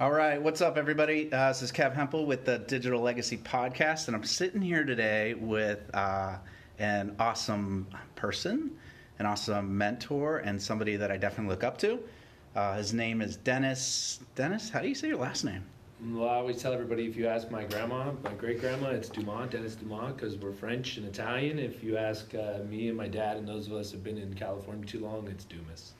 All right, what's up, everybody? Uh, this is Kev Hempel with the Digital Legacy Podcast, and I'm sitting here today with uh, an awesome person, an awesome mentor, and somebody that I definitely look up to. Uh, his name is Dennis. Dennis, how do you say your last name? Well, I always tell everybody if you ask my grandma, my great grandma, it's Dumont, Dennis Dumont, because we're French and Italian. If you ask uh, me and my dad, and those of us have been in California too long, it's Dumas.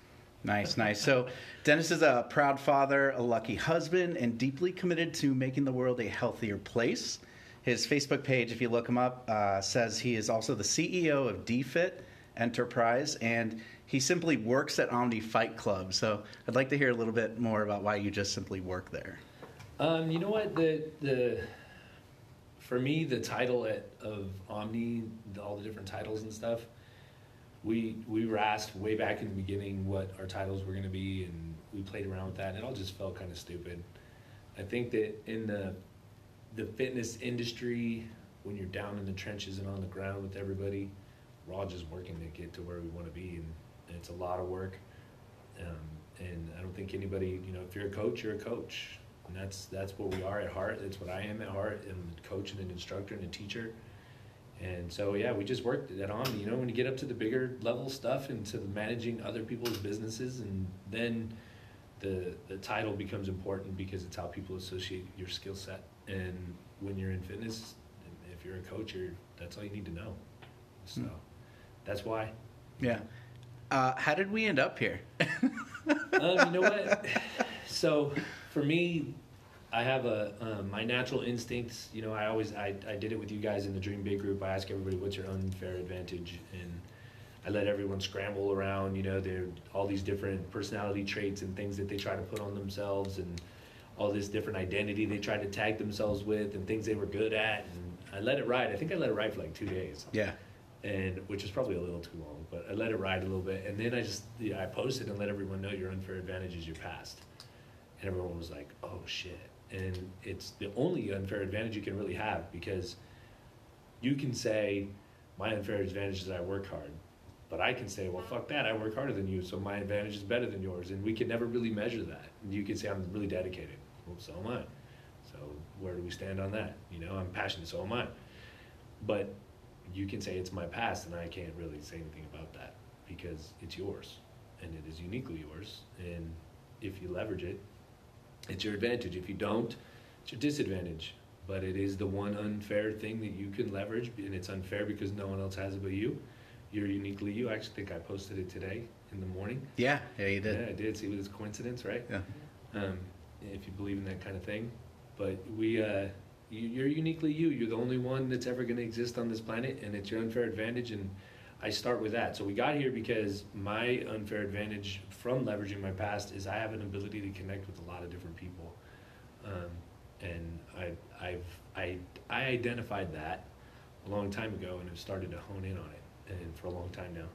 Nice, nice. So, Dennis is a proud father, a lucky husband, and deeply committed to making the world a healthier place. His Facebook page, if you look him up, uh, says he is also the CEO of DFIT Enterprise, and he simply works at Omni Fight Club. So, I'd like to hear a little bit more about why you just simply work there. Um, you know what the the for me the title at, of Omni, all the different titles and stuff. We we were asked way back in the beginning what our titles were going to be, and we played around with that, and it all just felt kind of stupid. I think that in the the fitness industry, when you're down in the trenches and on the ground with everybody, we're all just working to get to where we want to be, and, and it's a lot of work. Um, and I don't think anybody, you know, if you're a coach, you're a coach, and that's that's what we are at heart. That's what I am at heart. I'm a coach and an instructor and a teacher. And so yeah, we just worked at Omni. You know, when you get up to the bigger level stuff and to managing other people's businesses, and then the the title becomes important because it's how people associate your skill set. And when you're in fitness, if you're a coach, you're, that's all you need to know. So mm. that's why. Yeah. Uh, how did we end up here? um, you know what? So for me, I have a um, my natural instincts. You know, I always I, I did it with you guys in the Dream Big group. I ask everybody what's your unfair advantage, and I let everyone scramble around. You know, there all these different personality traits and things that they try to put on themselves, and all this different identity they try to tag themselves with, and things they were good at. And I let it ride. I think I let it ride for like two days. Yeah. And which is probably a little too long, but I let it ride a little bit, and then I just yeah, I posted and let everyone know your unfair advantage is your past, and everyone was like, "Oh shit." And it's the only unfair advantage you can really have because you can say my unfair advantage is I work hard, but I can say, well, fuck that, I work harder than you, so my advantage is better than yours, and we can never really measure that. You can say I'm really dedicated, well, so am I. So where do we stand on that? You know, I'm passionate, so am I. But you can say it's my past, and I can't really say anything about that because it's yours, and it is uniquely yours, and if you leverage it, it's your advantage. If you don't, it's your disadvantage. But it is the one unfair thing that you can leverage, and it's unfair because no one else has it but you. You're uniquely you. I actually think I posted it today in the morning. Yeah, yeah, you did. Yeah, I did. See, it was coincidence, right? Yeah. Um, if you believe in that kind of thing, but we, uh, you, are uniquely you. You're the only one that's ever going to exist on this planet, and it's your unfair advantage. And I start with that. So we got here because my unfair advantage from leveraging my past is I have an ability to connect with a lot of different people, um, and I I've I I identified that a long time ago and have started to hone in on it, and for a long time now.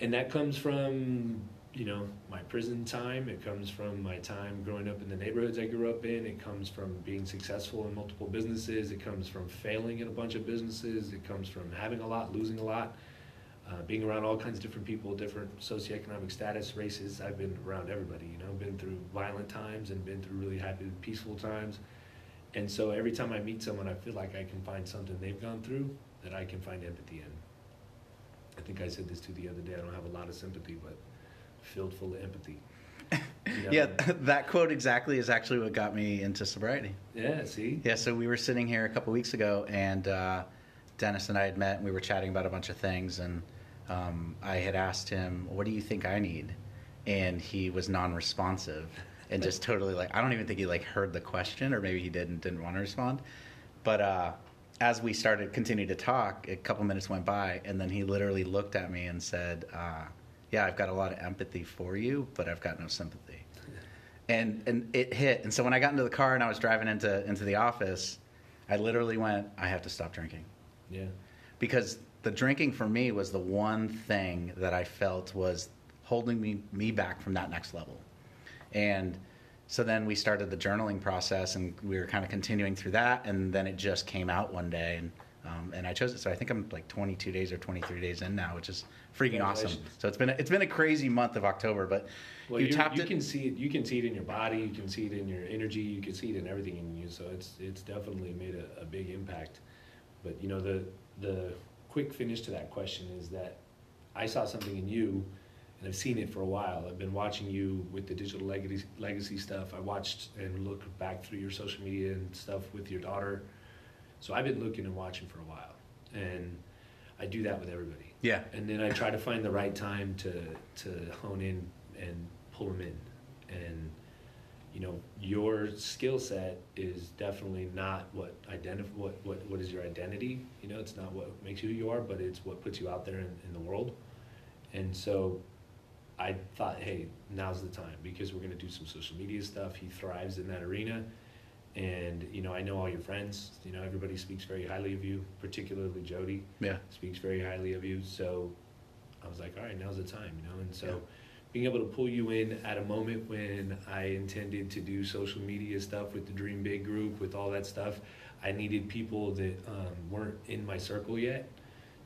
And that comes from you know my prison time. It comes from my time growing up in the neighborhoods I grew up in. It comes from being successful in multiple businesses. It comes from failing in a bunch of businesses. It comes from having a lot, losing a lot uh, being around all kinds of different people, different socioeconomic status, races. I've been around everybody, you know, been through violent times and been through really happy, peaceful times. And so every time I meet someone, I feel like I can find something they've gone through that I can find empathy in. I think I said this to the other day. I don't have a lot of sympathy, but filled full of empathy. You know? yeah, that quote exactly is actually what got me into sobriety. Yeah, see? Yeah, so we were sitting here a couple weeks ago, and uh, Dennis and I had met, and we were chatting about a bunch of things, and um, I had asked him, "What do you think I need?" And he was non-responsive and just totally like I don't even think he like heard the question, or maybe he didn't didn't want to respond. But uh, as we started continuing to talk, a couple minutes went by, and then he literally looked at me and said, uh, "Yeah, I've got a lot of empathy for you, but I've got no sympathy." And and it hit. And so when I got into the car and I was driving into into the office, I literally went, "I have to stop drinking." Yeah. Because the drinking for me was the one thing that I felt was holding me, me back from that next level. And so then we started the journaling process and we were kind of continuing through that. And then it just came out one day. And Um, and I chose it, so I think I'm like 22 days or 23 days in now, which is freaking awesome. So it's been a, it's been a crazy month of October, but Well, you you tapped you it. can see it. You can see it in your body. You can see it in your energy. You can see it in everything in you. So it's it's definitely made a, a big impact. But you know the the quick finish to that question is that I saw something in you, and I've seen it for a while. I've been watching you with the digital legacy legacy stuff. I watched and looked back through your social media and stuff with your daughter. So I've been looking and watching for a while, and I do that with everybody yeah, and then I try to find the right time to to hone in and pull them in. And you know, your skill set is definitely not what identify what, what what is your identity. You know, it's not what makes you who you are, but it's what puts you out there in, in the world. And so, I thought, hey, now's the time because we're gonna do some social media stuff. He thrives in that arena. And you know, I know all your friends. You know, everybody speaks very highly of you, particularly Jody yeah, speaks very highly of you. So I was like, all right, now's the time, you know. And so Yeah. being able to pull you in at a moment when I intended to do social media stuff with the Dream Big group, with all that stuff, I needed people that um, weren't in my circle yet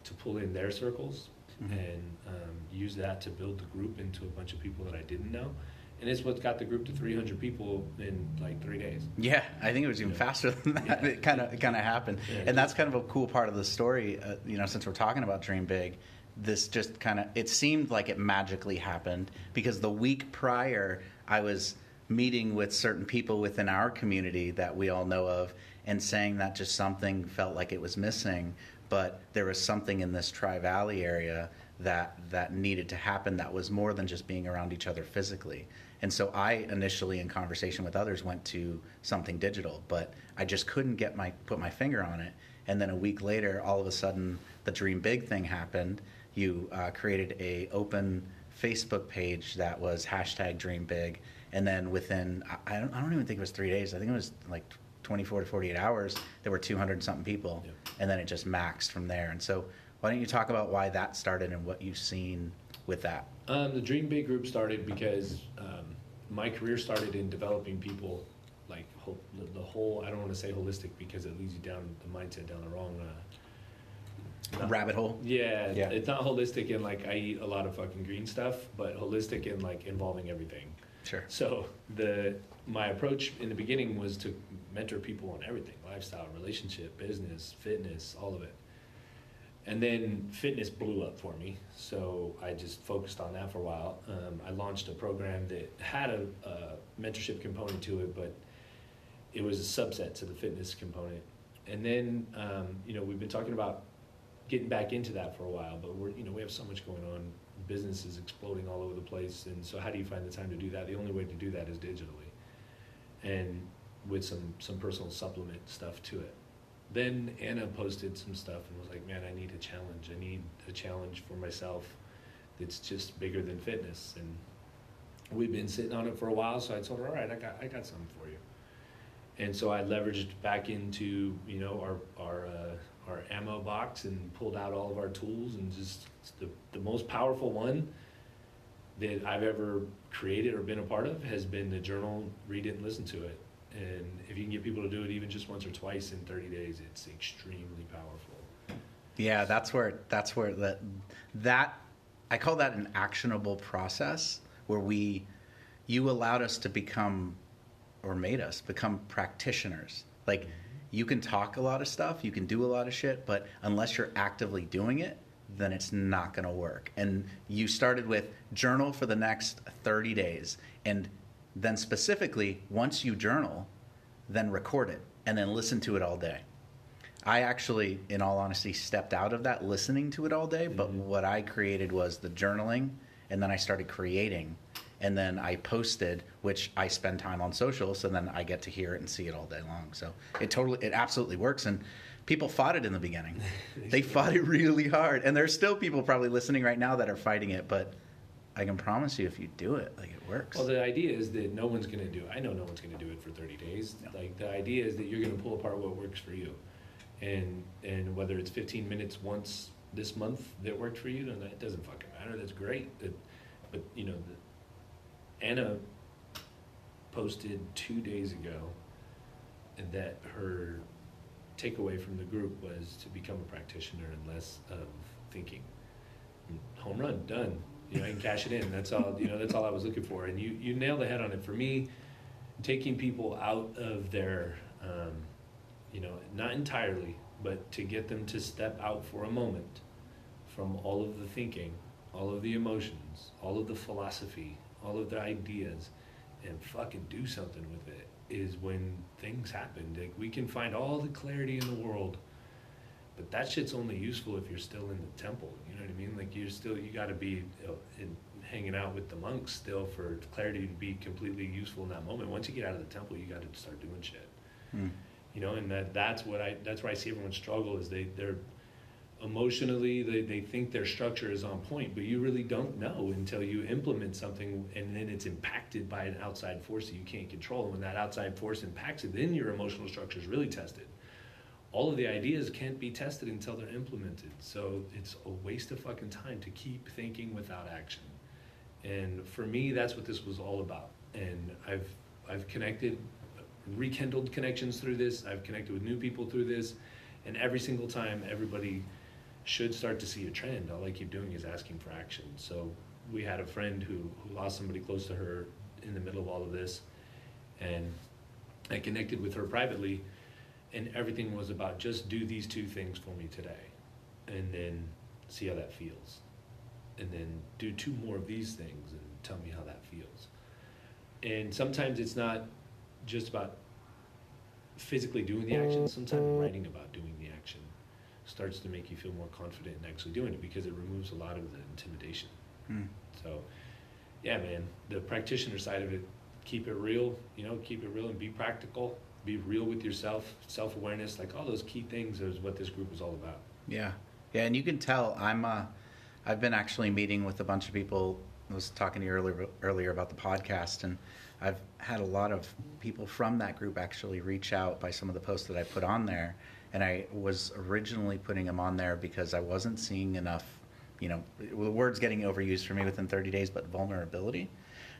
to pull in their circles Mhm. and um, use that to build the group into a bunch of people that I didn't know. And it's what got the group to 300 people in like three days. yeah. I think it was even Yeah. faster than that. Yeah. It kind of kind of happened, Yeah. and that's kind of a cool part of the story. Uh, you know, since we're talking about Dream Big, this just kind of it seemed like it magically happened because the week prior I was meeting with certain people within our community that we all know of and saying that just something felt like it was missing but there was something in this tri valley area that that needed to happen that was more than just being around each other physically. And so i initially in conversation with others went to something digital but i just couldn't get my put my finger on it. And then a week later all of a sudden the dream big thing happened. You uh, created a open facebook page that was hashtag dream big. And then within I, don't, I don't even think it was three days. I think it was like 24 to 48 hours there were 200 something people. Yep. and then it just maxed from there. And so why don't you talk about why that started and what you've seen with that Um, the Dream Big group started because um, my career started in developing people, like whole, the, whole. I don't want to say holistic because it leads you down the mindset down the wrong. Uh, not- rabbit hole Yeah, Yeah. it's not holistic in like I eat a lot of fucking green stuff, but holistic in like involving everything. sure So the my approach in the beginning was to mentor people on everything: lifestyle, relationship, business, fitness, all of it. And then fitness blew up for me, so I just focused on that for a while. Um, I launched a program that had a, a mentorship component to it, but it was a subset to the fitness component. And then, um, you know, we've been talking about getting back into that for a while, but we're, you know, we have so much going on. Business is exploding all over the place, and so how do you find the time to do that? The only way to do that is digitally, and with some some personal supplement stuff to it. Then Anna posted some stuff and was like, "Man, I need a challenge. I need a challenge for myself that's just bigger than fitness." And we've been sitting on it for a while, so I told her, "All right, I got I got something for you." And so I leveraged back into you know our our uh, our ammo box and pulled out all of our tools and just the the most powerful one that I've ever created or been a part of has been the journal. Read it and listen to it. And if you can get people to do it even just once or twice in 30 days, it's extremely powerful. Yeah, that's where that's where that that I call that an actionable process where we you allowed us to become or made us become practitioners. Like mm-hmm. you can talk a lot of stuff, you can do a lot of shit, but unless you're actively doing it, then it's not going to work. And you started with journal for the next 30 days and then specifically once you journal, then record it and then listen to it all day. I actually, in all honesty, stepped out of that listening to it all day. But Mhm. what I created was the journaling, and then I started creating, and then I posted, which I spend time on social, so then I get to hear it and see it all day long. So it totally, it absolutely works. And people fought it in the beginning. they fought it really hard, and there's still people probably listening right now that are fighting it. But I can promise you, if you do it, like it works. Well, the idea is that no one's going to do it. I know no one's going to do it for 30 days. No. Like the idea is that you're going to pull apart what works for you. And and whether it's 15 minutes once this month that worked for you, then that doesn't fucking matter. That's great. That, but you know, the, Anna posted two days ago that her takeaway from the group was to become a practitioner and less of thinking. Home run, done. You know, I can cash it in. That's all. You know, that's all I was looking for. And you you nailed the head on it. For me, taking people out of their, um, you know, not entirely, but to get them to step out for a moment from all of the thinking, all of the emotions, all of the philosophy, all of the ideas, and fucking do something with it is when things happen. Like we can find all the clarity in the world, but that shit's only useful if you're still in the temple. You know what I mean? Like you're still you got to be you know, in, hanging out with the monks still for clarity to be completely useful in that moment. Once you get out of the temple, you got to start doing shit. Mm. You know, and that that's what I that's where I see everyone struggle is they they're emotionally they, they think their structure is on point but you really don't know until you implement something and then it's impacted by an outside force that you can't control and when that outside force impacts it then your emotional structure is really tested all of the ideas can't be tested until they're implemented. So it's a waste of fucking time to keep thinking without action. And for me that's what this was all about. And i've i've connected rekindled connections through this. I've connected with new people through this. And every single time everybody should start to see a trend, all I keep doing is asking for action. So we had a friend who, who lost somebody close to her in the middle of all of this, and I connected with her privately, and everything was about just do these two things for me today, and then see how that feels, and then do two more of these things and tell me how that feels. And sometimes it's not just about physically doing the action, sometimes writing about doing the action starts to make you feel more confident in actually doing it because it removes a lot of the intimidation. Mm. So, yeah, man, the practitioner side of it, keep it real, you know, keep it real and be practical, be real with yourself, self awareness, like all those key things is what this group is all about. Yeah, yeah, and you can tell I'm. Uh, I've been actually meeting with a bunch of people. I was talking to you earlier earlier about the podcast, and I've had a lot of people from that group actually reach out by some of the posts that I put on there, and I was originally putting them on there because I wasn't seeing enough. You know, the word's getting overused for me within 30 days, but vulnerability.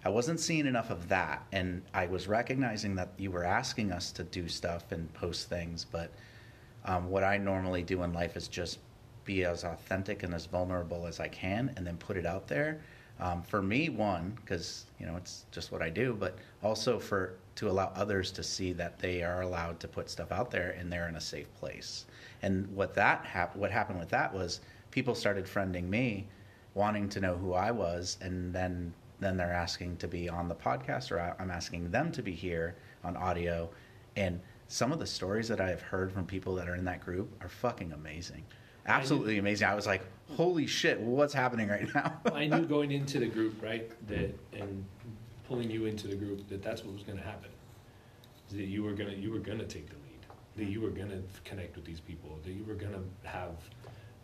I wasn't seeing enough of that, and I was recognizing that you were asking us to do stuff and post things, but um, what I normally do in life is just be as authentic and as vulnerable as I can, and then put it out there. Um, for me, one, because you know it's just what I do, but also for to allow others to see that they are allowed to put stuff out there and they're in a safe place. And what that hap- what happened with that was people started friending me, wanting to know who I was, and then then they're asking to be on the podcast, or I- I'm asking them to be here on audio. And some of the stories that I have heard from people that are in that group are fucking amazing, absolutely amazing. I was like, holy shit, what's happening right now? I knew going into the group, right, that and pulling you into the group that that's what was going to happen. That you were gonna you were gonna take the lead. That you were gonna connect with these people. That you were gonna have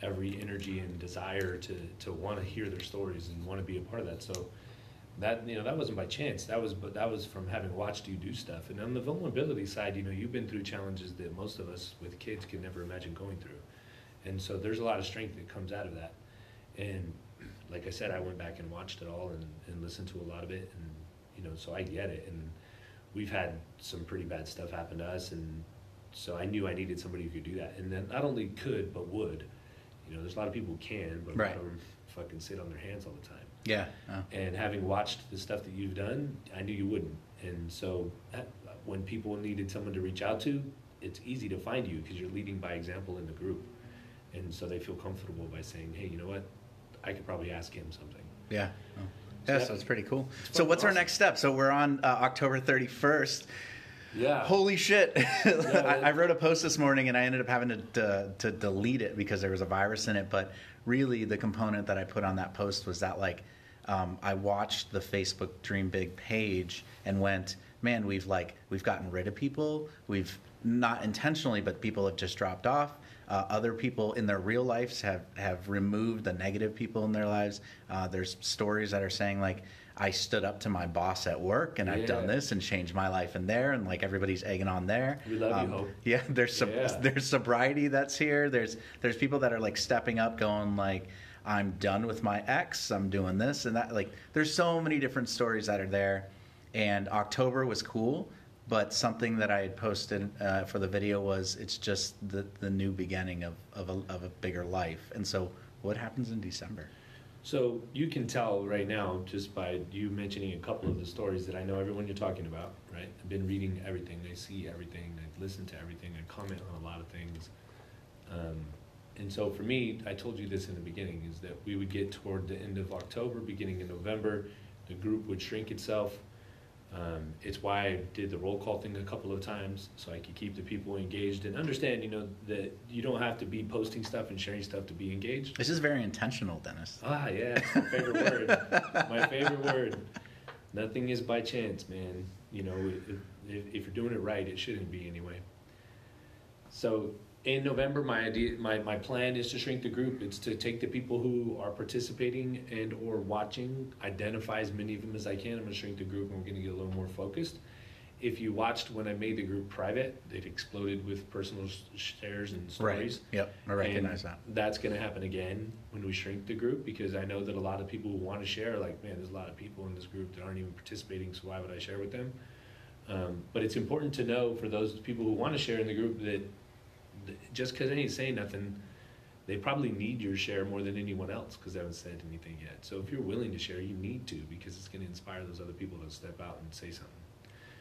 every energy and desire to to want to hear their stories and want to be a part of that. So that you know that wasn't by chance. That was but that was from having watched you do stuff. And on the vulnerability side, you know you've been through challenges that most of us with kids can never imagine going through. And so there's a lot of strength that comes out of that. And like I said, I went back and watched it all and, and listened to a lot of it and you know, so I get it. And we've had some pretty bad stuff happen to us, and so I knew I needed somebody who could do that, and then not only could but would. You know, there's a lot of people who can, but right. a lot of them fucking sit on their hands all the time. Yeah. Oh. And having watched the stuff that you've done, I knew you wouldn't. And so that, when people needed someone to reach out to, it's easy to find you because you're leading by example in the group. And so they feel comfortable by saying, hey, you know what? I could probably ask him something. Yeah. Oh. Yeah, so it's pretty cool. It's So what's our next step? So we're on uh, October 31st. Yeah. Holy shit! I, I wrote a post this morning and I ended up having to, to to delete it because there was a virus in it. But really, the component that I put on that post was that like um, I watched the Facebook Dream Big page and went, man, we've like we've gotten rid of people. We've not intentionally, but people have just dropped off. Uh, other people in their real lives have have removed the negative people in their lives. Uh, there's stories that are saying like. I stood up to my boss at work and I've done this and changed my life in there and like everybody's egging on there. We love you, Um, Hope. Yeah, there's Yeah. there's sobriety that's here. There's there's people that are like stepping up, going like, I'm done with my ex. I'm doing this and that. Like, there's so many different stories that are there. And October was cool, But something that I had posted uh, for the video was it's just the, the new beginning of, of, a, of a bigger life. And so, what happens in December? So you can tell right now just by you mentioning a couple of the stories that I know everyone you're talking about, right? I've been reading everything, I see everything, I listen to everything, I comment on a lot of things. Um, and so for me, I told you this in the beginning, is that we would get toward the end of October, beginning of November, the group would shrink itself. Um, it's why I did the roll call thing a couple of times, so I could keep the people engaged and understand, you know, that you don't have to be posting stuff and sharing stuff to be engaged. This is very intentional, Dennis. Ah, yeah, it's my favorite word. My favorite word. Nothing is by chance, man. You know, if, if you're doing it right, it shouldn't be anyway. So in November, my idea, my, my plan is to shrink the group. It's to take the people who are participating and or watching, identify as many of them as I can. I'm going to shrink the group, and we're going to get a little more focused. If you watched when I made the group private, it exploded with personal shares and stories. Right. Yep. I recognize and that. That's going to happen again when we shrink the group because I know that a lot of people who want to share, are like, man, there's a lot of people in this group that aren't even participating, so why would I share with them? Um, but it's important to know for those people who want to share in the group that just because they ain't saying nothing, they probably need your share more than anyone else because they haven't said anything yet. So if you're willing to share, you need to because it's going to inspire those other people to step out and say something.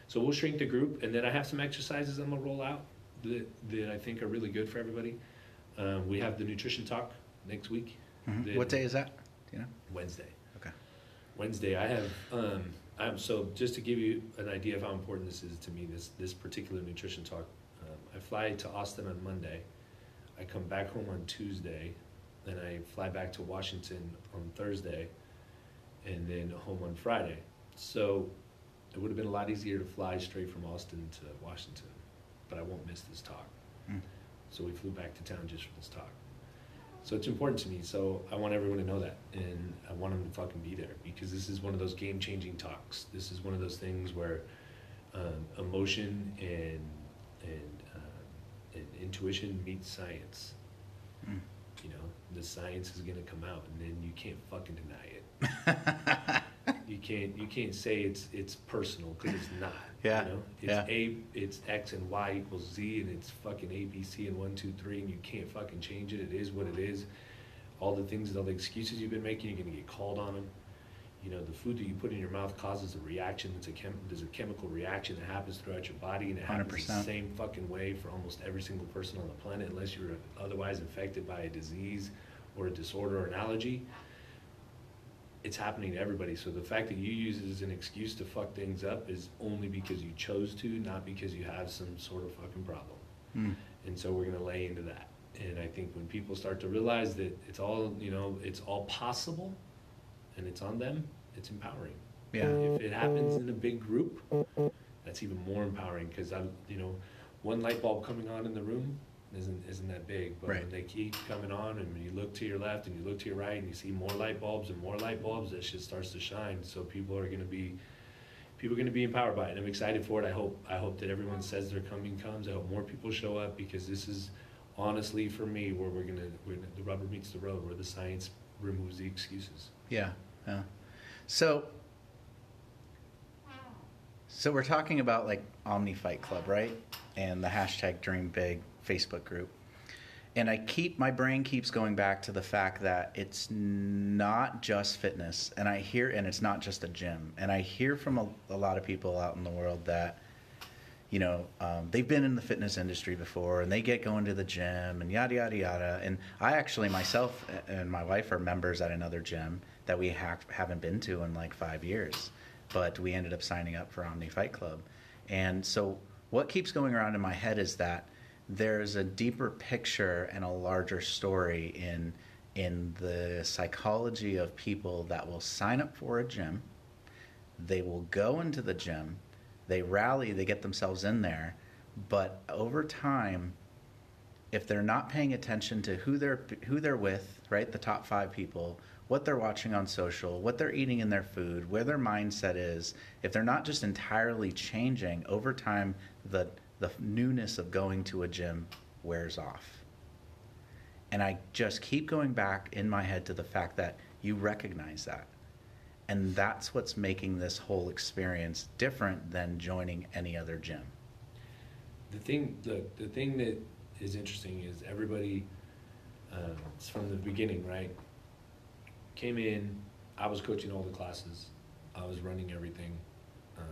So we'll shrink the group, and then I have some exercises I'm gonna roll out that, that I think are really good for everybody. Um, we have the nutrition talk next week. Mhm. What day is that? Do you know? Wednesday. Okay. Wednesday, I have, um, I'm, so just to give you an idea of how important this is to me, this, this particular nutrition talk, I fly to Austin on Monday. I come back home on Tuesday, then I fly back to Washington on Thursday, and then home on Friday. So it would have been a lot easier to fly straight from Austin to Washington, but I won't miss this talk. Mm. So we flew back to town just for this talk. So it's important to me. So I want everyone to know that, and I want them to fucking be there because this is one of those game-changing talks. This is one of those things where um, emotion and and, and intuition meets science. Mm. You know, the science is gonna come out, and then you can't fucking deny it. You can't you can't say it's it's personal because it's not. Yeah, You know, it's yeah. a it's X and Y equals Z, and it's fucking A B C and one two three, and you can't fucking change it. It is what it is. All the things, and all the excuses you've been making, you're gonna get called on them. You know, the food that you put in your mouth causes a reaction. It's a chem- there's a chemical reaction that happens throughout your body, and it happens the 100%. same fucking way for almost every single person on the planet, unless you're otherwise infected by a disease or a disorder or an allergy it's happening to everybody. So the fact that you use it as an excuse to fuck things up is only because you chose to, not because you have some sort of fucking problem. Mm. And so we're gonna lay into that. And I think when people start to realize that it's all, you know, it's all possible and it's on them, it's empowering. Yeah. If it happens in a big group, that's even more empowering because I'm, you know, one light bulb coming on in the room isn't isn't that big, but Right. when they keep coming on and when you look to your left and you look to your right and you see more light bulbs and more light bulbs, that shit starts to shine. So people are going to be people are going to be empowered by it. And I'm excited for it. I hope I hope that everyone says their coming comes. I hope more people show up because this is honestly for me where we're we're gonna the rubber meets the road, where the science removes the excuses. Yeah, yeah. So, so we're talking about like Omni Fight Club, right? And the hashtag Dream Big Facebook group. And I keep my brain keeps going back to the fact that it's not just fitness, and I hear, and it's not just a gym. And I hear from a, a lot of people out in the world that you know, um, they've been in the fitness industry before and they get going to the gym and yada, yada, yada. And I actually, myself and my wife are members at another gym that we ha- haven't been to in like five years. But we ended up signing up for Omni Fight Club. And so what keeps going around in my head is that there's a deeper picture and a larger story in in the psychology of people that will sign up for a gym they will go into the gym they rally they get themselves in there but over time if they're not paying attention to who they're who they're with right the top 5 people what they're watching on social what they're eating in their food where their mindset is if they're not just entirely changing over time the the newness of going to a gym wears off and i just keep going back in my head to the fact that you recognize that And that's what's making this whole experience different than joining any other gym. The thing, the, the thing that is interesting is everybody, um, it's from the beginning, right? Came in, I was coaching all the classes, I was running everything, um,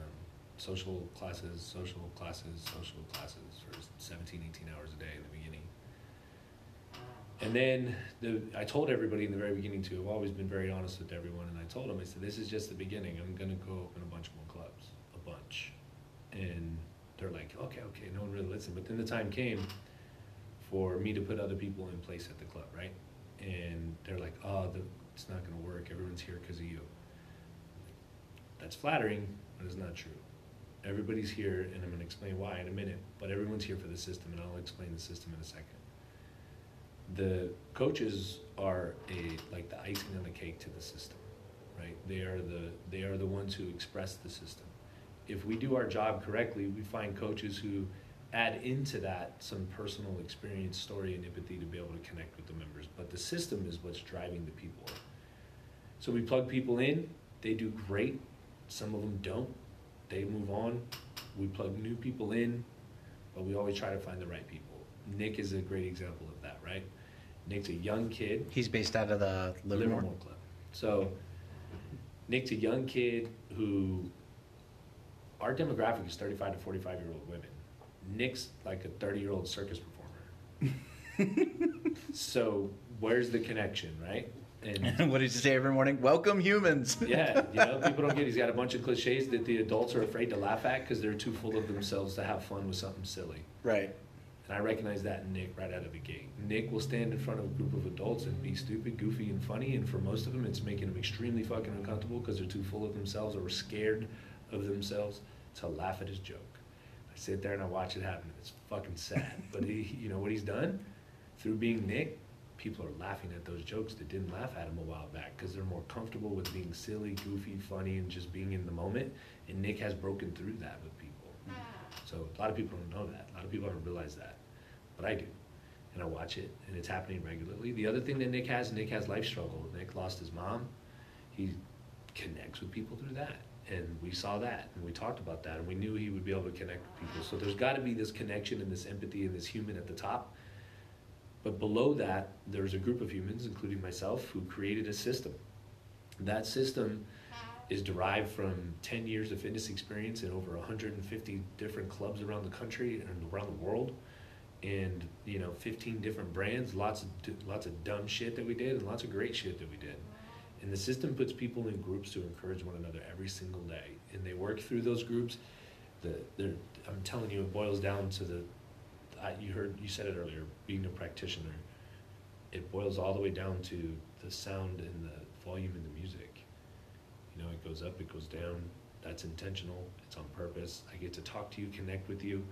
social classes, social classes, social classes for 17, 18 hours a day in the beginning. And then the, I told everybody in the very beginning too. I've always been very honest with everyone, and I told them, I said, "This is just the beginning. I'm gonna go open a bunch more clubs, a bunch." And they're like, "Okay, okay." No one really listened. But then the time came for me to put other people in place at the club, right? And they're like, "Oh, the, it's not gonna work. Everyone's here because of you." That's flattering, but it's not true. Everybody's here, and I'm gonna explain why in a minute. But everyone's here for the system, and I'll explain the system in a second the coaches are a like the icing on the cake to the system right they are the they are the ones who express the system if we do our job correctly we find coaches who add into that some personal experience story and empathy to be able to connect with the members but the system is what's driving the people so we plug people in they do great some of them don't they move on we plug new people in but we always try to find the right people nick is a great example of that right Nick's a young kid. He's based out of the Livermore, Livermore Club. So Nick's a young kid who our demographic is 35 to 45 year old women. Nick's like a 30 year old circus performer. so where's the connection, right? And what did you say every morning? Welcome humans. yeah, you know, people don't get. He's got a bunch of cliches that the adults are afraid to laugh at because they're too full of themselves to have fun with something silly. Right. And I recognize that in Nick right out of the gate. Nick will stand in front of a group of adults and be stupid, goofy, and funny. And for most of them, it's making them extremely fucking uncomfortable because they're too full of themselves or scared of themselves to laugh at his joke. I sit there and I watch it happen. It's fucking sad. but he, you know what he's done? Through being Nick, people are laughing at those jokes that didn't laugh at him a while back because they're more comfortable with being silly, goofy, funny, and just being in the moment. And Nick has broken through that with people. So a lot of people don't know that. A lot of people don't realize that, but I do, and I watch it, and it's happening regularly. The other thing that Nick has, Nick has life struggle. Nick lost his mom. He connects with people through that, and we saw that, and we talked about that, and we knew he would be able to connect with people. So there's got to be this connection and this empathy and this human at the top. But below that, there's a group of humans, including myself, who created a system. That system is derived from 10 years of fitness experience in over 150 different clubs around the country and around the world. And you know 15 different brands lots of lots of dumb shit that we did and lots of great shit that we did. And the system puts people in groups to encourage one another every single day. And they work through those groups. The i'm telling you it boils down to the I, you heard you said it earlier being a practitioner it boils all the way down to the sound and the volume in the music you know, it goes up, it goes down. That's intentional. It's on purpose. I get to talk to you, connect with you,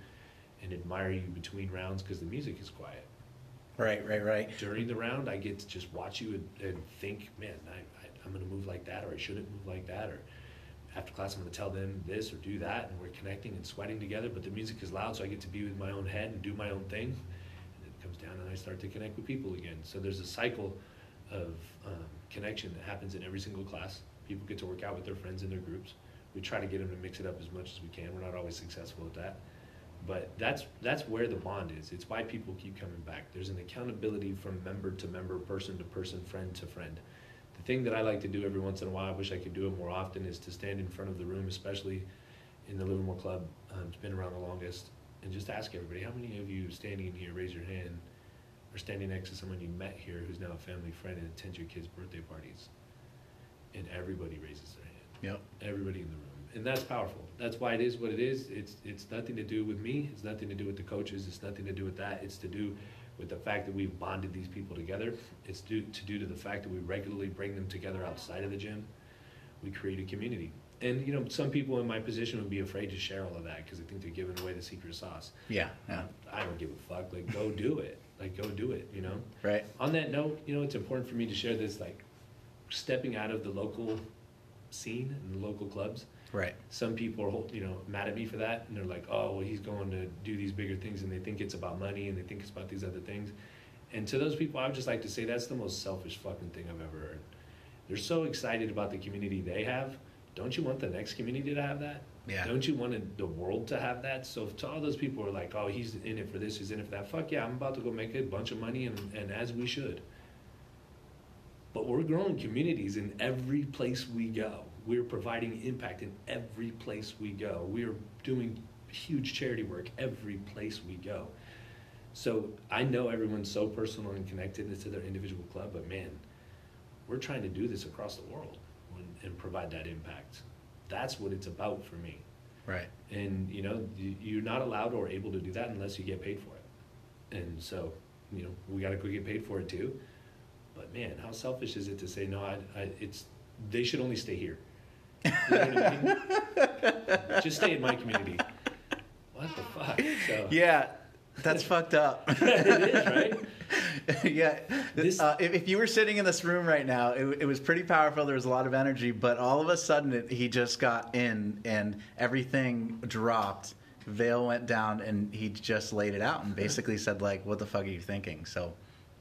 and admire you between rounds because the music is quiet. Right, right, right. During the round, I get to just watch you and, and think, man, I, I, I'm going to move like that, or I shouldn't move like that, or after class, I'm going to tell them this or do that, and we're connecting and sweating together. But the music is loud, so I get to be with my own head and do my own thing. And it comes down, and I start to connect with people again. So there's a cycle of um, connection that happens in every single class. People get to work out with their friends in their groups. We try to get them to mix it up as much as we can. We're not always successful at that. But that's that's where the bond is. It's why people keep coming back. There's an accountability from member to member, person to person, friend to friend. Thing that I like to do every once in a while, I wish I could do it more often, is to stand in front of the room, especially in the Livermore Club. Um, it's been around the longest, and just ask everybody, how many of you standing in here, raise your hand, are standing next to someone you met here who's now a family friend and attends your kids' birthday parties? and everybody raises their hand. Yep. Everybody in the room. And that's powerful. That's why it is what it is. It's it's nothing to do with me. It's nothing to do with the coaches. It's nothing to do with that. It's to do with the fact that we've bonded these people together. It's due to do to the fact that we regularly bring them together outside of the gym. We create a community. And you know, some people in my position would be afraid to share all of that because they think they're giving away the secret sauce. Yeah, yeah. I don't give a fuck. Like, go do it. Like, go do it. You know. Right. On that note, you know, it's important for me to share this. Like, stepping out of the local scene and the local clubs. Right. Some people are, you know, mad at me for that, and they're like, "Oh, well, he's going to do these bigger things," and they think it's about money, and they think it's about these other things. And to those people, I would just like to say that's the most selfish fucking thing I've ever heard. they're so excited about the community they have. Don't you want the next community to have that? Yeah. Don't you want the world to have that? So to all those people who are like, oh, he's in it for this, he's in it for that. Fuck yeah, I'm about to go make a bunch of money, and, and as we should. But we're growing communities in every place we go. We're providing impact in every place we go. We're doing huge charity work every place we go. So I know everyone's so personal and connected to their individual club, but man, we're trying to do this across the world and, and provide that impact. That's what it's about for me. Right. And you know, you- you're not allowed or able to do that unless you get paid for it. And so, you know, we got to go get paid for it too. But man, how selfish is it to say no? I, I it's they should only stay here. You know what I mean? Just stay in my community. What the fuck? So Yeah, that's fucked up. it is right. yeah. This- uh, if, if you were sitting in this room right now, it, it was pretty powerful. There was a lot of energy, but all of a sudden it, he just got in and everything dropped. Veil went down and he just laid it out and basically said like, "What the fuck are you thinking?" So,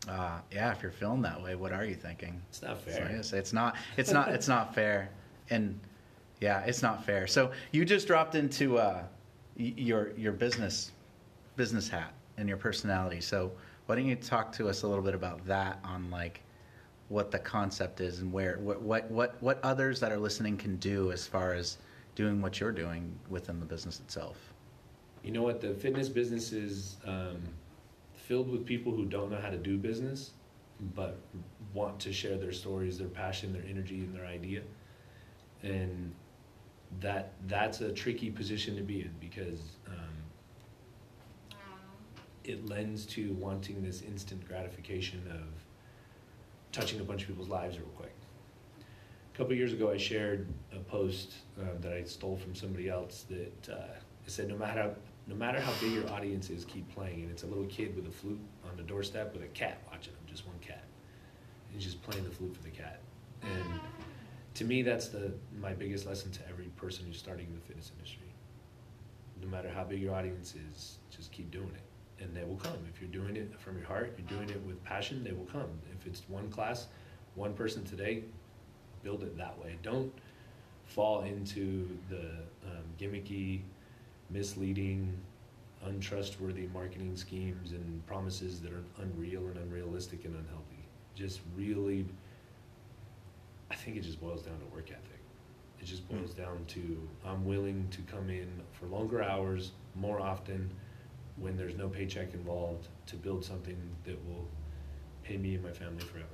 uh, yeah, if you're feeling that way, what are you thinking? It's not So, fair. yes, it's not. It's not. It's not fair. And yeah, it's not fair. So you just dropped into uh, your your business business hat and your personality. So why don't you talk to us a little bit about that on like what the concept is and where what what what, what others that are listening can do as far as doing what you're doing within the business itself. You know what? The fitness business is um, filled with people who don't know how to do business, but want to share their stories, their passion, their energy, and their idea. And that that's a tricky position to be in because um, it lends to wanting this instant gratification of touching a bunch of people's lives real quick. A couple years ago, I shared a post uh, that I stole from somebody else that uh, said, "No matter how, no matter how big your audience is, keep playing." And it's a little kid with a flute on the doorstep with a cat watching him, just one cat. And he's just playing the flute for the cat. And to me, that's the my biggest lesson to every person who's starting in the fitness industry. No matter how big your audience is, just keep doing it, and they will come. If you're doing it from your heart, you're doing it with passion, they will come. If it's one class, one person today, build it that way. Don't fall into the um, gimmicky, misleading, untrustworthy marketing schemes and promises that are unreal and unrealistic and unhealthy. Just really, I think it just boils down to work ethic. It just boils hmm. down to I'm willing to come in for longer hours, more often, when there's no paycheck involved, to build something that will pay me and my family forever.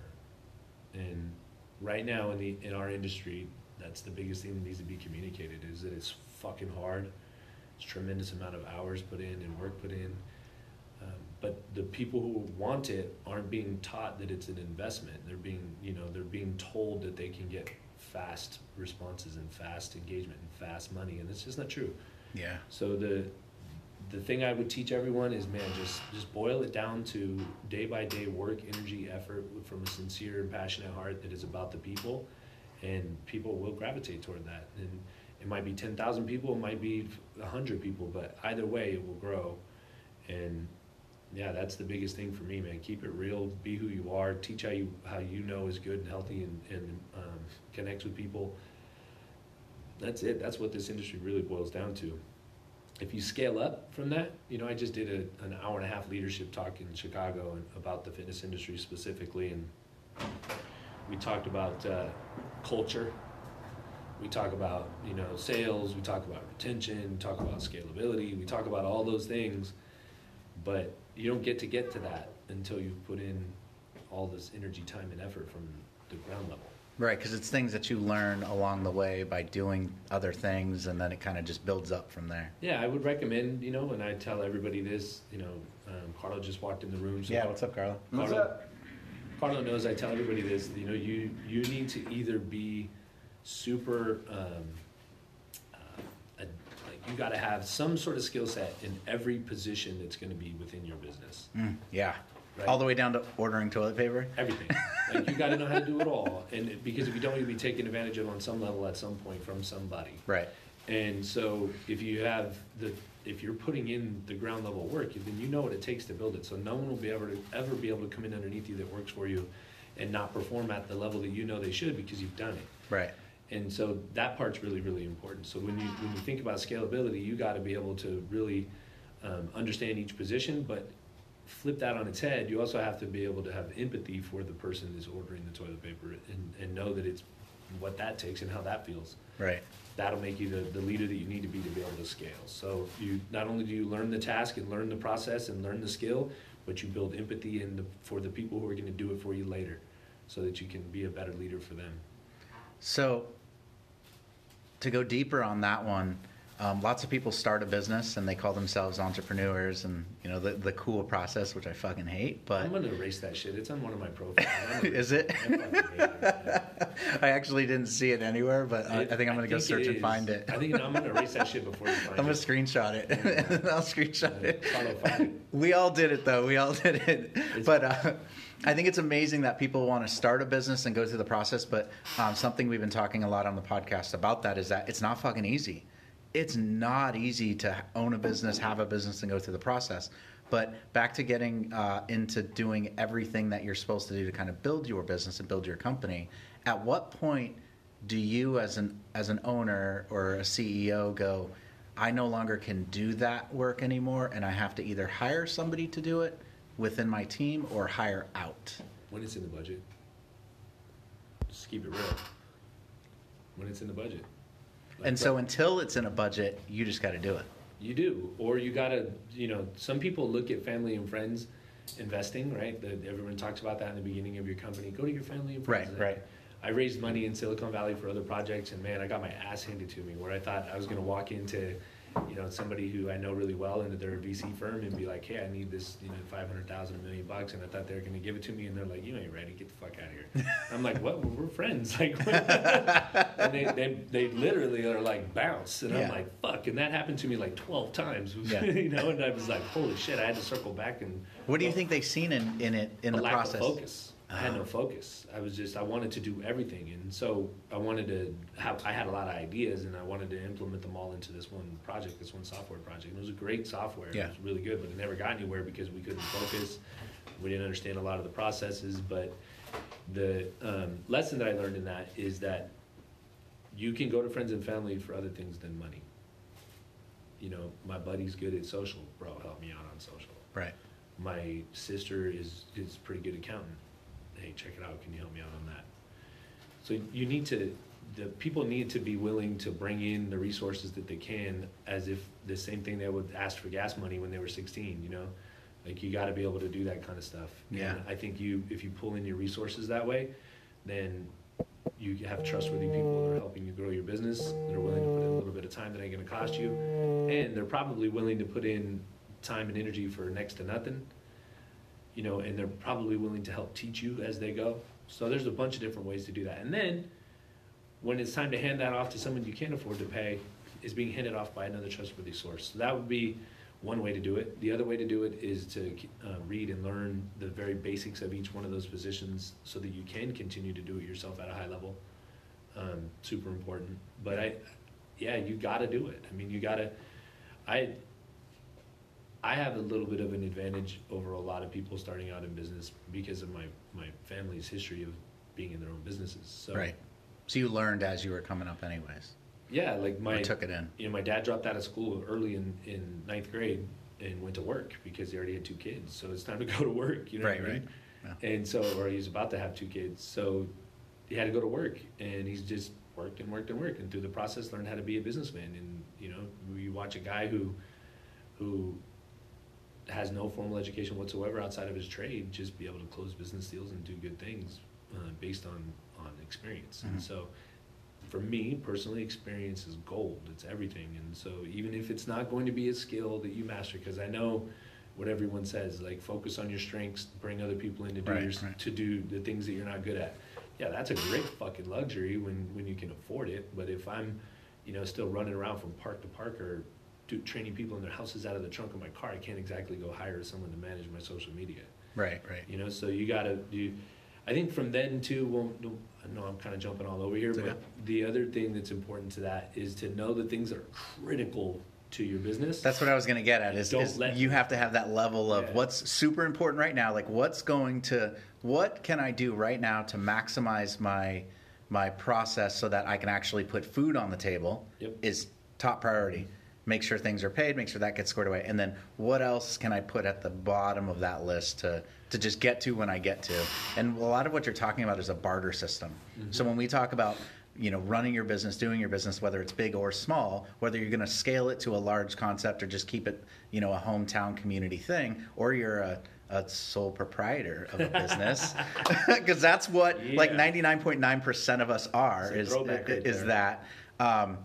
And right now in the in our industry, that's the biggest thing that needs to be communicated is that it's fucking hard. It's tremendous amount of hours put in and work put in. But the people who want it aren't being taught that it's an investment. They're being, you know, they're being told that they can get fast responses and fast engagement and fast money, and it's just not true. Yeah. So the the thing I would teach everyone is, man, just just boil it down to day by day work, energy, effort from a sincere and passionate heart that is about the people, and people will gravitate toward that. And it might be ten thousand people, it might be hundred people, but either way, it will grow. And yeah, that's the biggest thing for me, man. Keep it real, be who you are, teach how you how you know is good and healthy, and and um, with people. That's it. That's what this industry really boils down to if you scale up from that, you know, I just did a, an hour and a half leadership talk in Chicago and about the fitness industry specifically, and we talked about uh, culture. We talk about you know sales. We talk about retention. We talk about scalability. We talk about all those things, but you don't get to get to that until you put in all this energy, time, and effort from the ground level. Right, because it's things that you learn along the way by doing other things, and then it kind of just builds up from there. Yeah, I would recommend, you know, and I tell everybody this, you know, um, Carlo just walked in the room. So Yeah, what's up, Carla? What's Carlo, up? Carlo knows I tell everybody this, you know, you, you need to either be super, um, a, you gotta have some sort of skill set in every position that's gonna be within your business. Mm, yeah, Right. all the way down to ordering toilet paper. Everything. like you gotta know how to do it all. And because if you don't, you'll be taken advantage of on some level at some point from somebody. Right. And so if you have the, if you're putting in the ground level work, then you know what it takes to build it. So no one will be ever, ever be able to come in underneath you that works for you and not perform at the level that you know they should because you've done it. Right. And so that part's really, really important. So when you when you think about scalability, you got to be able to really um, understand each position, but flip that on its head. You also have to be able to have empathy for the person that's ordering the toilet paper and, and know that it's what that takes and how that feels. Right. That'll make you the, the leader that you need to be to be able to scale. So you not only do you learn the task and learn the process and learn the skill, but you build empathy in the, for the people who are going to do it for you later, so that you can be a better leader for them. So, to go deeper on that one, um, lots of people start a business and they call themselves entrepreneurs, and you know the the cool process, which I fucking hate. But I'm gonna erase that shit. It's on one of my profiles. Is it? I it. I actually didn't see it anywhere, but I, I think I'm gonna go search and find it. I think I'm gonna erase that shit before you find I'm gonna it. screenshot it. I'll screenshot it. Find it. We all did it though. We all did it. It's- But uh, I think it's amazing that people want to start a business and go through the process. But um, something we've been talking a lot on the podcast about that is that it's not fucking easy. It's not easy to own a business, have a business, and go through the process. But back to getting uh, into doing everything that you're supposed to do to kind of build your business and build your company. At what point do you, as an as an owner or a CEO, go? I no longer can do that work anymore, and I have to either hire somebody to do it within my team or hire out. When it's in the budget. Just keep it real. When it's in the budget. And so until it's in a budget, you just got to do it. You do, or you gotta, you know, some people look at family and friends investing, right? The, everyone talks about that in the beginning of your company. Go to your family and friends. Right, right. I raised money in Silicon Valley for other projects, and man, I got my ass handed to me. Where I thought I was gonna walk into, you know, somebody who I know really well into their VC firm and be like, "Hey, I need this, you know, five hundred thousand, a million bucks," and I thought they were gonna give it to me, and they're like, "You ain't ready. Get the fuck out of here." I'm like, "What? We're friends." Like, and they, they they literally are like bounce, and Yeah. I'm like, "Fuck!" And that happened to me like twelve times, Yeah. you know. And I was like, "Holy shit!" I had to circle back and. What do you think they've seen in, in it in a the process? of focus. I had no focus. I was just I wanted to do everything, and so I wanted to have. I had a lot of ideas, and I wanted to implement them all into this one project, this one software project. And it was a great software. Yeah. It was really good, but it never got anywhere because we couldn't focus. We didn't understand a lot of the processes. But the um, lesson that I learned in that is that you can go to friends and family for other things than money. You know, my buddy's good at social, bro. Help me out on social Right. my sister is is pretty good accountant. Hey, check it out. Can you help me out on that? So you need to the people need to be willing to bring in the resources that they can as if the same thing they would ask for gas money when they were 16, you know? Like you got to be able to do that kind of stuff. Yeah. And I think you if you pull in your resources that way, then you have trustworthy people that are helping you grow your business. They're willing to put in a little bit of time that ain't going to cost you, and they're probably willing to put in time and energy for next to nothing. You know, and they're probably willing to help teach you as they go. So there's a bunch of different ways to do that. And then when it's time to hand that off to someone you can't afford to pay, is being handed off by another trustworthy source. So that would be one way to do it. The other way to do it is to uh, read and learn the very basics of each one of those positions so that you can continue to do it yourself at a high level. Um, super important. But I, yeah, you got to do it. I mean, you got to. I. I have a little bit of an advantage over a lot of people starting out in business because of my my family's history of being in their own businesses. So Right. So you learned as you were coming up, anyways. yeah, like Or my took it in. you know, my dad dropped out of school early in, in ninth grade and went to work because he already had two kids. So it's time to go to work, you know Right, I mean? right. And so, or he's about to have two kids. So he had to go to work and he's just worked and worked and worked. And through the process, learned how to be a businessman. And, you know, you watch a guy who, who has no formal education whatsoever outside of his trade, just be able to close business deals and do good things uh, based on, on experience. Mhm. And so, for me personally, experience is gold. It's everything. And so, even if it's not going to be a skill that you master, because I know what everyone says, like focus on your strengths, bring other people in to do Right, your, right. to do the things that you're not good at. Yeah, that's a great fucking luxury when when you can afford it. But if I'm, you know, still running around from park to park or do, training people in their houses out of the trunk of my car, I can't exactly go hire someone to manage my social media. Right, right. You know, so you gotta do. I think from then too, well, no, I know I'm kind of jumping all over here, but okay. the other thing that's important to that is to know the things that are critical to your business. That's what I was going to get at. Is, is let- you have to have that level of Yeah. what's super important right now. Like what's going to what can I do right now to maximize my my process so that I can actually put food on the table Yep. is top priority. Make sure things are paid. Make sure that gets squared away. And then what else can I put at the bottom of that list to to just get to when I get to? And a lot of what you're talking about is a barter system. So when we talk about you know running your business doing your business whether it's big or small whether you're going to scale it to a large concept or just keep it you know a hometown community thing or you're a, a sole proprietor of a business because that's what like 99.9% of us are a is right is that um,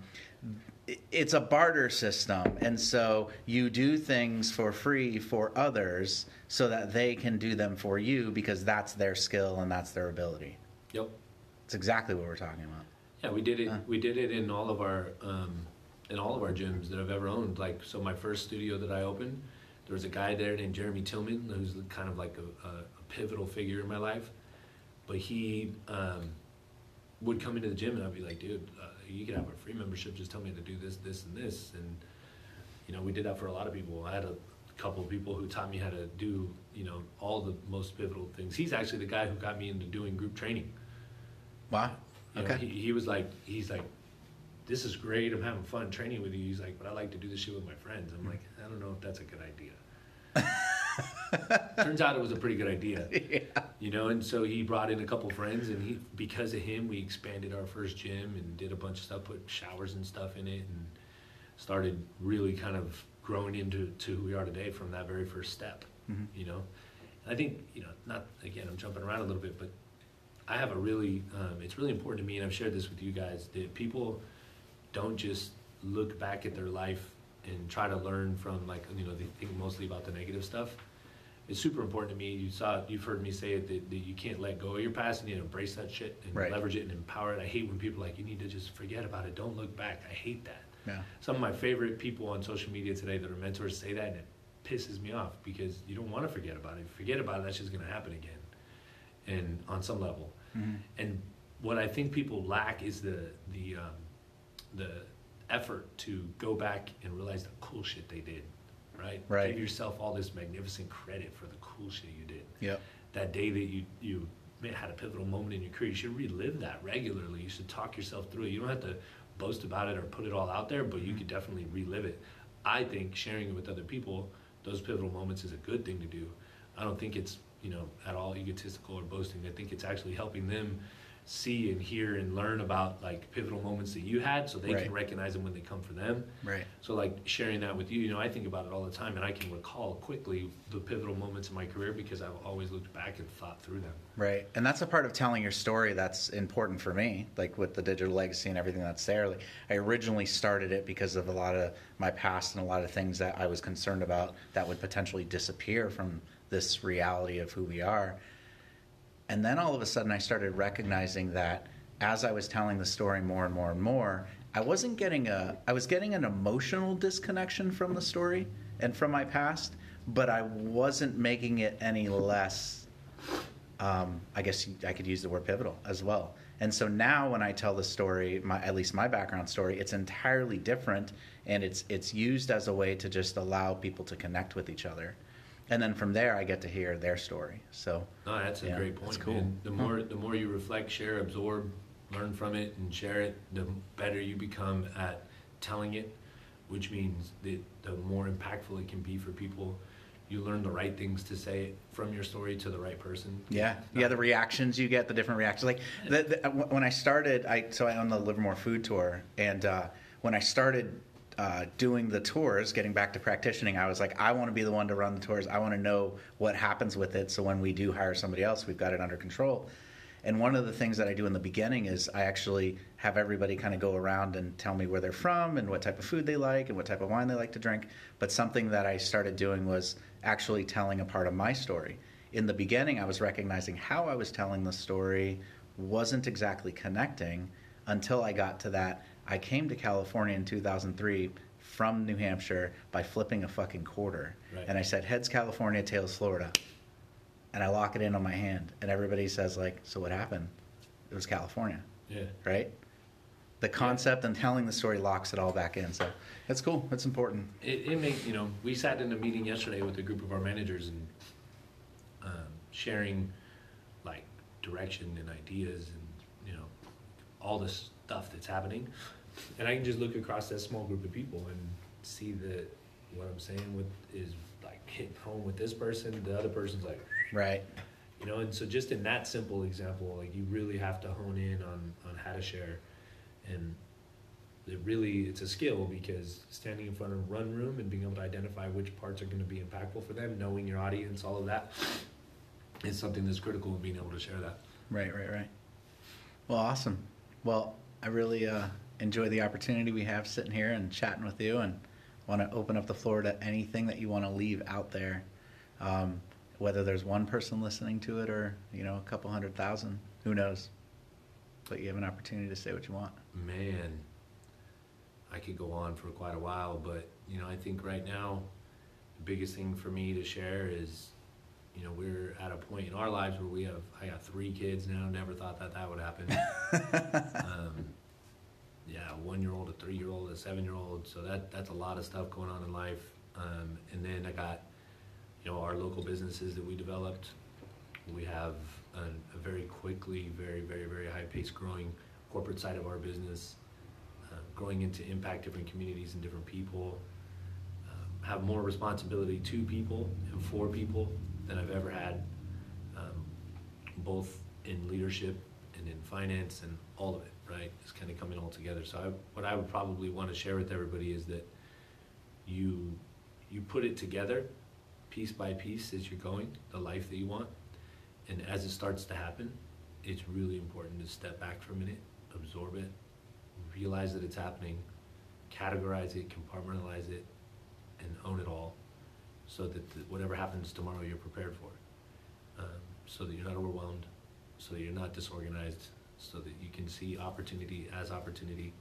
it's a barter system and so you do things for free for others so that they can do them for you because that's their skill and that's their ability Yep. it's exactly what we're talking about Yeah, we did it. Huh. We did it in all of our um, in all of our gyms that I've ever owned. Like, so my first studio that I opened, there was a guy there named Jeremy Tillman, who's kind of like a, a, pivotal figure in my life. But he um, would come into the gym, and I'd be like, "Dude, you can have a free membership. Just tell me to do this, this, and this." And you know, we did that for a lot of people. I had a couple of people who taught me how to do, you know, all the most pivotal things. He's actually the guy who got me into doing group training. wow You know, okay he, he was like, he's like, this is great. I'm having fun training with you. He's like, but I like to do this shit with my friends. I'm like, I don't know if that's a good idea. Turns out it was a pretty good idea, yeah. you know. And so he brought in a couple friends, and he, because of him, we expanded our first gym and did a bunch of stuff, put showers and stuff in it, and started really kind of growing into to who we are today from that very first step, Mhm. you know. And I think you know, not again, I'm jumping around a little bit, but I have a really, um, it's really important to me, and I've shared this with you guys, that people don't just look back at their life and try to learn from like, you know, they think mostly about the negative stuff. It's super important to me. You saw, you've heard me say it that, that you can't let go of your past and you need to embrace that shit and Right. leverage it and empower it. I hate when people are like, you need to just forget about it. Don't look back. I hate that. yeah Some of my favorite people on social media today that are mentors say that, and it pisses me off because you don't want to forget about it. Forget about it, that's just going to happen again, and on some level. Mhm. And what I think people lack is the the um, the effort to go back and realize the cool shit they did. Right. Right. Give yourself all this magnificent credit for the cool shit you did yep that day that you you had a pivotal moment in your career, you should relive that regularly. You should talk yourself through it. You don't have to boast about it or put it all out there, but you could definitely relive it. I think sharing it with other people, those pivotal moments is a good thing to do. I don't think it's you know at all egotistical or boasting. I think it's actually helping them see and hear and learn about like pivotal moments that you had, so they Right. can recognize them when they come for them. right So like sharing that with you, you know, I think about it all the time, and I can recall quickly the pivotal moments in my career because I've always looked back and thought through them. Right. And that's a part of telling your story that's important for me, like with the digital legacy and everything that's there. Like, I originally started it because of a lot of my past and a lot of things that I was concerned about that would potentially disappear from this reality of who we are. And then all of a sudden I started recognizing that as I was telling the story more and more and more, I wasn't getting a I was getting an emotional disconnection from the story and from my past, but I wasn't making it any less um, I guess I could use the word pivotal as well. And so now when I tell the story, my, at least my background story, it's entirely different, and it's it's used as a way to just allow people to connect with each other, and then from there I get to hear their story. So No, that's a Yeah, great that's point. cool. man. The hmm. more the more you reflect, share, absorb, learn from it, and share it, the better you become at telling it, which means that the more impactful it can be for people. You learn the right things to say from your story to the right person. Yeah, yeah. The reactions you get, the different reactions. Like the, the, uh, when I started, I so I own the Livermore Food Tour, and uh, when I started uh, doing the tours, getting back to practicing, I was like, I want to be the one to run the tours. I want to know what happens with it, so when we do hire somebody else, we've got it under control. And one of the things that I do in the beginning is I actually have everybody kind of go around and tell me where they're from and what type of food they like and what type of wine they like to drink. But something that I started doing was actually telling a part of my story. In the beginning, I was recognizing how I was telling the story wasn't exactly connecting until I got to that. I came to California in 2003 from New Hampshire by flipping a fucking quarter. Right. And I said, heads California, tails Florida and I lock it in on my hand, and everybody says like, "So what happened?" It was California, Yeah. right? the concept and telling the story locks it all back in. So that's cool. That's important. It, it made, you know, we sat in a meeting yesterday with a group of our managers and um, sharing like direction and ideas and, you know, all this stuff that's happening. And I can just look across that small group of people and see that what I'm saying with is like hitting home with this person, the other person's like, Right. you know, and so just in that simple example, like you really have to hone in on, on how to share. And it really, it's a skill because standing in front of a run room and being able to identify which parts are going to be impactful for them, knowing your audience, all of that is something that's critical in being able to share that. Right, right, right. Well, awesome. Well, I really uh, enjoy the opportunity we have sitting here and chatting with you, and want to open up the floor to anything that you want to leave out there. Um, whether there's one person listening to it or you know a couple hundred thousand, who knows? But you have an opportunity to say what you want. Man, I could go on for quite a while, but you know, I think right now the biggest thing for me to share is, you know, we're at a point in our lives where we have I got three kids now. Never thought that that would happen. um, yeah, a one year old, a three year old, a seven year old. So that that's a lot of stuff going on in life. Um, and then I got, you know, our local businesses that we developed. We have an, a very quickly, very, very, very high pace growing corporate side of our business, uh, growing into impact different communities and different people. Um, have more responsibility to people and for people than I've ever had, um, both in leadership and in finance and all of it. Right, it's kind of coming all together. So I, what I would probably want to share with everybody is that you you put it together piece by piece as you're going, the life that you want. And as it starts to happen, it's really important to step back for a minute, absorb it, realize that it's happening, categorize it, compartmentalize it, and own it all so that whatever happens tomorrow, you're prepared for it. Um, so that you're not overwhelmed, so that you're not disorganized, so that you can see opportunity as opportunity,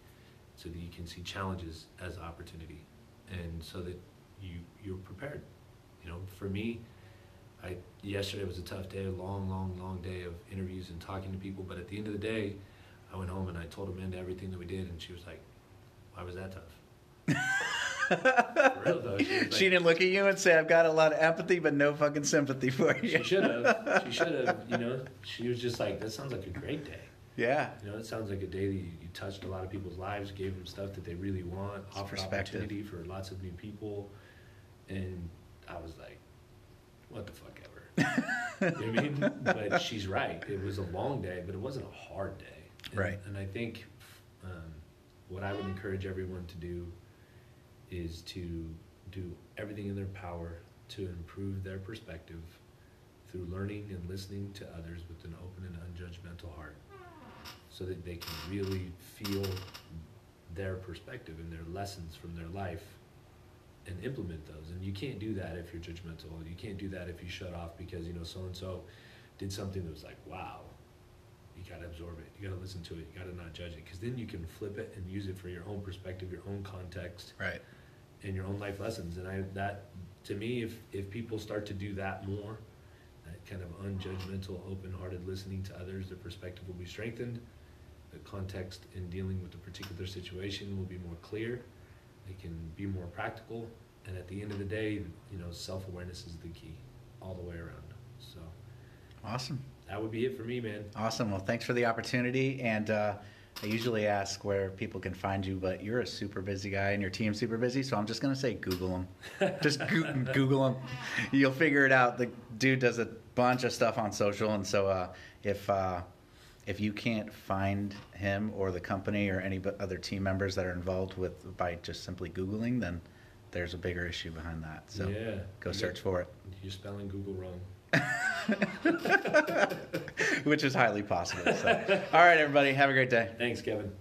so that you can see challenges as opportunity, and so that you you're prepared. You know, for me, I yesterday was a tough day, a long, long, long day of interviews and talking to people. But at the end of the day, I went home and I told Amanda everything that we did, and she was like, "Why was that tough?" For real though, she, was like, she didn't look at you and say, "I've got a lot of empathy, but no fucking sympathy for you." She should have. She should have. You know, she was just like, "That sounds like a great day." Yeah. You know, it sounds like a day that you, you touched a lot of people's lives, gave them stuff that they really want, It's offered opportunity for lots of new people, and I was like, "What the fuck ever." you know what I mean? But she's right. It was a long day, but it wasn't a hard day. And, Right. And I think um, what I would encourage everyone to do is to do everything in their power to improve their perspective through learning and listening to others with an open and unjudgmental heart so that they can really feel their perspective and their lessons from their life and implement those. And you can't do that if you're judgmental. You can't do that if you shut off because, you know, so and so did something that was like, wow. You got to absorb it. You got to listen to it. You got to not judge it because then you can flip it and use it for your own perspective, your own context, Right. and your own life lessons. And I that to me, if if people start to do that more, that kind of unjudgmental, open-hearted listening to others, their perspective will be strengthened. The context in dealing with a particular situation will be more clear. They can be more practical, and at the end of the day, you know, self-awareness is the key, all the way around. So Awesome. That would be it for me, man. Awesome. Well, thanks for the opportunity. And uh, I usually ask where people can find you, but you're a super busy guy and your team's super busy, so I'm just going to say Google them. just go- Google them. You'll figure it out. The dude does a bunch of stuff on social, and so uh, if uh, if you can't find him or the company or any other team members that are involved with by just simply Googling, then there's a bigger issue behind that. So yeah, go search for it, You're spelling Google wrong. which is highly possible. So. All right, everybody, have a great day. Thanks, Kevin.